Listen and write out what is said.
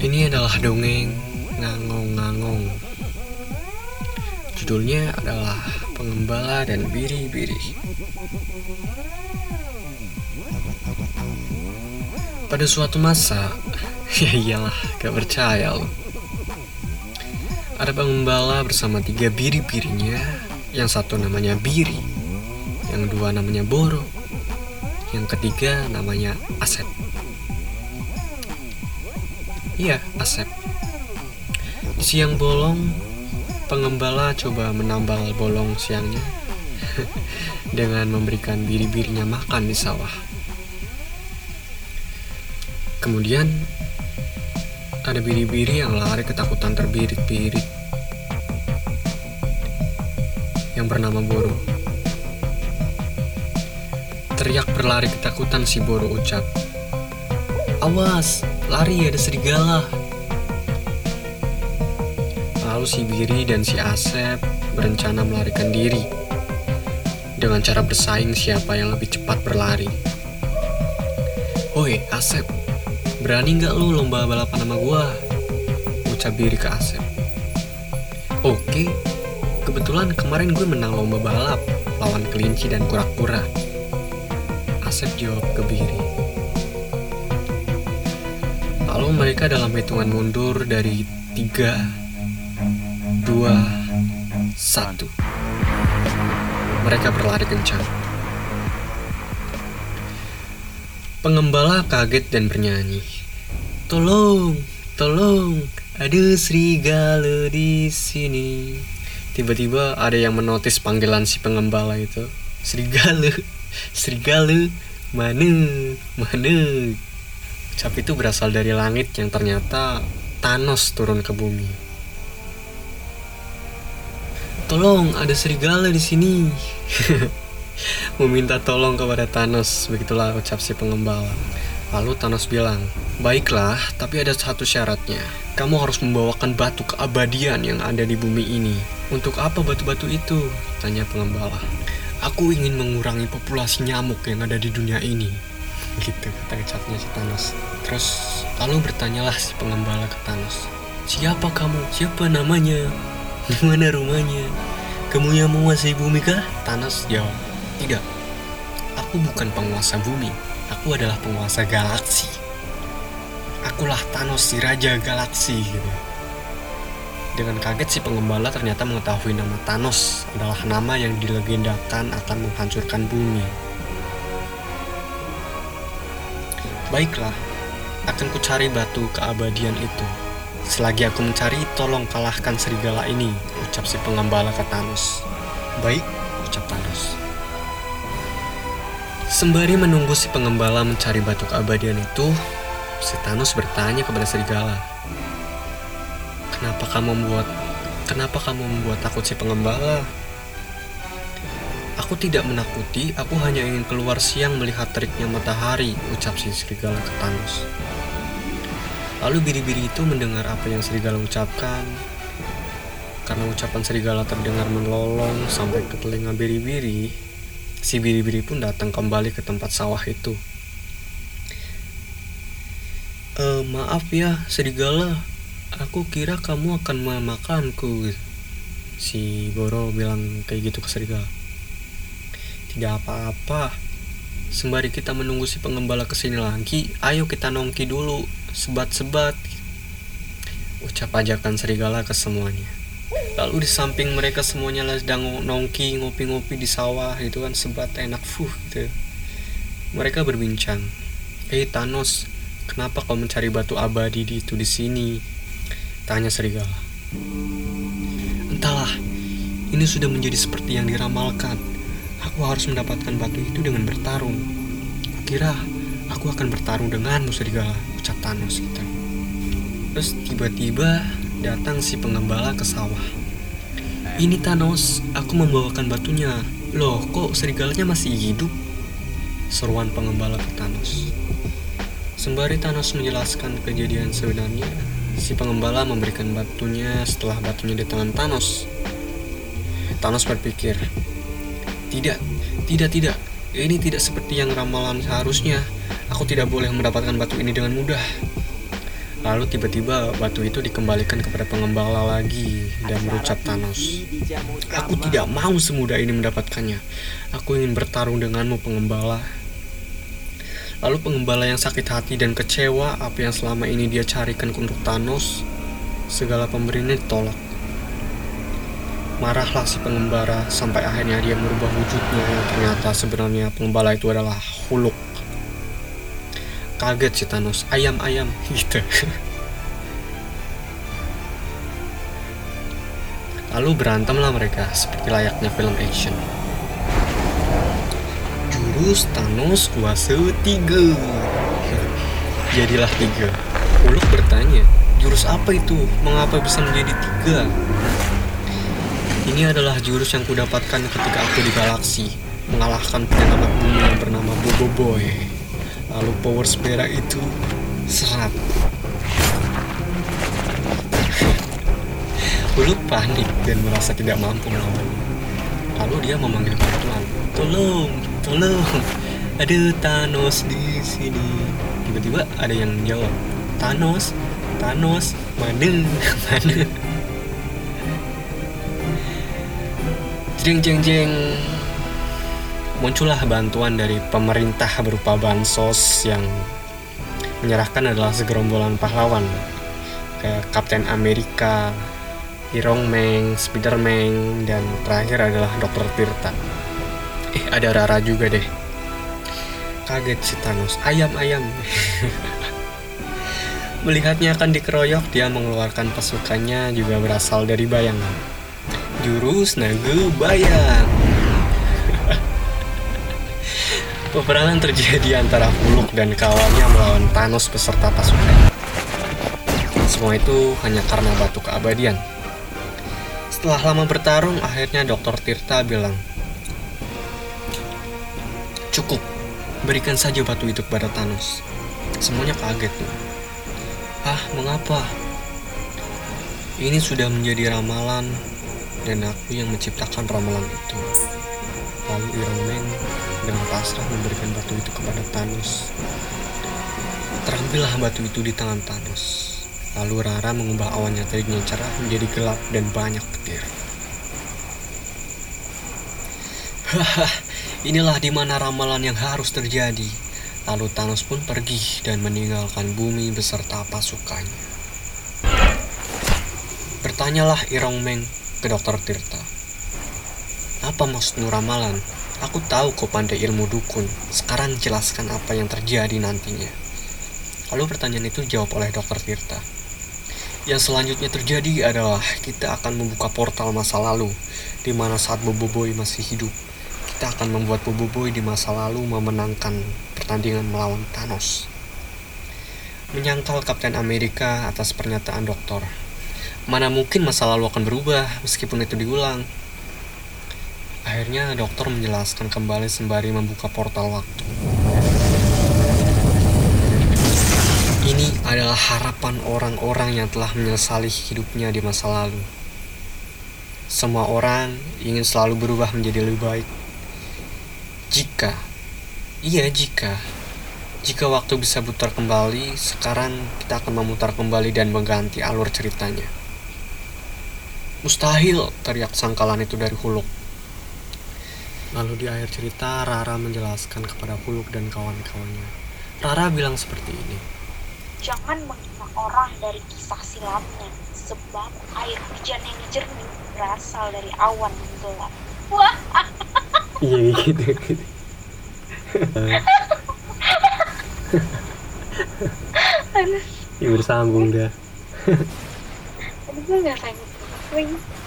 Ini adalah dongeng ngangong-ngangong. Judulnya adalah Pengembala dan Biri-biri. Pada suatu masa, ya iyalah, gak percaya loh. Ada pengembala bersama tiga biri-birinya, yang satu namanya Biri, yang dua namanya Boro, yang ketiga namanya Asep. Iya, Asep. Siang bolong, pengembala coba menambal bolong siangnya dengan memberikan biri-birinya makan di sawah. Kemudian ada biri-biri yang lari ketakutan terbirit-birit yang bernama Boro. Teriak berlari ketakutan si Boro ucap. Awas, lari ada serigala. Lalu si Biri dan si Asep berencana melarikan diri dengan cara bersaing siapa yang lebih cepat berlari. Woi, Asep, berani nggak lu lomba balapan sama gua? Ucap Biri ke Asep. Oke, kebetulan kemarin gue menang lomba balap lawan kelinci dan kura-kura. Asep jawab ke Biri. Lalu mereka dalam hitungan mundur dari 3, 2, 1. Mereka berlari kencang. Pengembala kaget dan bernyanyi. Tolong, tolong, ada serigala di sini. Tiba-tiba ada yang menotis panggilan si pengembala itu. Serigala, serigala, mana, mana. Ucap itu berasal dari langit yang ternyata Thanos turun ke bumi. Tolong, ada serigala di sini. Meminta tolong kepada Thanos, begitulah ucap si pengembala. Lalu Thanos bilang, Baiklah, tapi ada satu syaratnya. Kamu harus membawakan batu keabadian yang ada di bumi ini. Untuk apa batu-batu itu? Tanya pengembala. Aku ingin mengurangi populasi nyamuk yang ada di dunia ini. Gitu kata ucapnya si Thanos. Terus lalu bertanyalah si pengembala ke Thanos. Siapa kamu? Siapa namanya? Di mana rumahnya? Kamu yang menguasai bumi kah? Thanos jawab, tidak. Aku bukan penguasa bumi. Aku adalah penguasa galaksi. Akulah Thanos si Raja Galaksi gitu. Dengan kaget si pengembala ternyata mengetahui nama Thanos adalah nama yang dilegendakan akan menghancurkan bumi. Baiklah, akan kucari batu keabadian itu. Selagi aku mencari, tolong kalahkan serigala ini, ucap si pengembala ke Thanos. Baik, ucap Thanos. Sembari menunggu si pengembala mencari batu keabadian itu, si Thanos bertanya kepada serigala. Kenapa kamu membuat Kenapa kamu membuat takut si pengembala? Aku tidak menakuti, aku hanya ingin keluar siang melihat teriknya matahari, ucap si serigala ke Thanos. Lalu biri-biri itu mendengar apa yang serigala ucapkan. Karena ucapan serigala terdengar melolong sampai ke telinga biri-biri, si biri-biri pun datang kembali ke tempat sawah itu. E, maaf ya, serigala. Aku kira kamu akan memakanku. Si Boro bilang kayak gitu ke serigala. Tidak apa-apa. Sembari kita menunggu si pengembala ke sini lagi, ayo kita nongki dulu, sebat-sebat. Ucap ajakan serigala ke semuanya. Lalu di samping mereka semuanya sedang nongki, ngopi-ngopi di sawah, itu kan sebat enak fuh gitu. Mereka berbincang. Hei Thanos, kenapa kau mencari batu abadi di itu di sini? Tanya serigala. Entahlah, ini sudah menjadi seperti yang diramalkan. Aku harus mendapatkan batu itu dengan bertarung. Kira aku akan bertarung denganmu serigala, ucap Thanos gitu. Terus tiba-tiba datang si pengembala ke sawah. Ini Thanos, aku membawakan batunya. Loh, kok serigalanya masih hidup? Seruan pengembala ke Thanos. Sembari Thanos menjelaskan kejadian sebenarnya, si pengembala memberikan batunya setelah batunya di tangan Thanos. Thanos berpikir, tidak, tidak, tidak. Ini tidak seperti yang ramalan seharusnya. Aku tidak boleh mendapatkan batu ini dengan mudah. Lalu tiba-tiba batu itu dikembalikan kepada pengembala lagi dan berucap Thanos. Aku tidak mau semudah ini mendapatkannya. Aku ingin bertarung denganmu pengembala. Lalu pengembala yang sakit hati dan kecewa apa yang selama ini dia carikan untuk Thanos, segala pemberiannya ditolak. Marahlah si pengembara sampai akhirnya dia merubah wujudnya. Yang ternyata sebenarnya pengembala itu adalah Huluk. Kaget si Thanos ayam-ayam gitu. Lalu berantemlah mereka seperti layaknya film action. Jurus Thanos kuasa tiga. Jadilah tiga. Uluk bertanya jurus apa itu? Mengapa bisa menjadi tiga ini adalah jurus yang kudapatkan ketika aku di galaksi mengalahkan penyelamat bumi yang bernama Bobo Boy. Lalu power sepeda itu serat. Hulu panik dan merasa tidak mampu melawannya lalu dia memanggil bantuan tolong tolong ada Thanos di sini. Tiba-tiba ada yang jawab Thanos Thanos mana? Mana jeng jeng jeng muncullah bantuan dari pemerintah berupa bansos yang menyerahkan adalah segerombolan pahlawan kayak Kapten Amerika, Iron Man, Spider-Man, dan terakhir adalah Dr. Tirta. Eh, ada Rara juga deh. Kaget si Thanos, ayam-ayam. Melihatnya akan dikeroyok, dia mengeluarkan pasukannya juga berasal dari bayangan. Jurus Naga Bayang. Peperangan terjadi antara Huluk dan kawannya melawan Thanos beserta pasukan. Semua itu hanya karena batu keabadian. Setelah lama bertarung, akhirnya Dr. Tirta bilang, Cukup, berikan saja batu itu kepada Thanos. Semuanya kaget tuh. Ah, mengapa? Ini sudah menjadi ramalan dan aku yang menciptakan ramalan itu. Lalu Iron Man dengan pasrah memberikan batu itu kepada Thanos. Terambillah batu itu di tangan Thanos. Lalu Rara mengubah awan yang tadinya cerah menjadi gelap dan banyak petir. Haha, inilah di mana ramalan yang harus terjadi. Lalu Thanos pun pergi dan meninggalkan bumi beserta pasukannya. Bertanyalah Irong Meng ke Dokter Tirta. Apa maksud ramalan? Aku tahu kau pandai ilmu dukun. Sekarang jelaskan apa yang terjadi nantinya. Lalu pertanyaan itu dijawab oleh Dr. Tirta. Yang selanjutnya terjadi adalah kita akan membuka portal masa lalu, di mana saat Bobo Boy masih hidup, kita akan membuat Bobo Boy di masa lalu memenangkan pertandingan melawan Thanos. Menyangkal Kapten Amerika atas pernyataan dokter. Mana mungkin masa lalu akan berubah meskipun itu diulang. Akhirnya dokter menjelaskan kembali sembari membuka portal waktu. Ini adalah harapan orang-orang yang telah menyesali hidupnya di masa lalu. Semua orang ingin selalu berubah menjadi lebih baik. Jika, iya jika, jika waktu bisa putar kembali, sekarang kita akan memutar kembali dan mengganti alur ceritanya. Mustahil, teriak sangkalan itu dari Huluk. Lalu di akhir cerita, Rara menjelaskan kepada Huluk dan kawan-kawannya. Rara bilang seperti ini. Jangan menghina orang dari kisah silamnya, sebab air hujan yang jernih berasal dari awan yang gelap. Wah, Iya gitu gitu. aduh, Ya bersambung dah. aduh gue nggak pengen. please.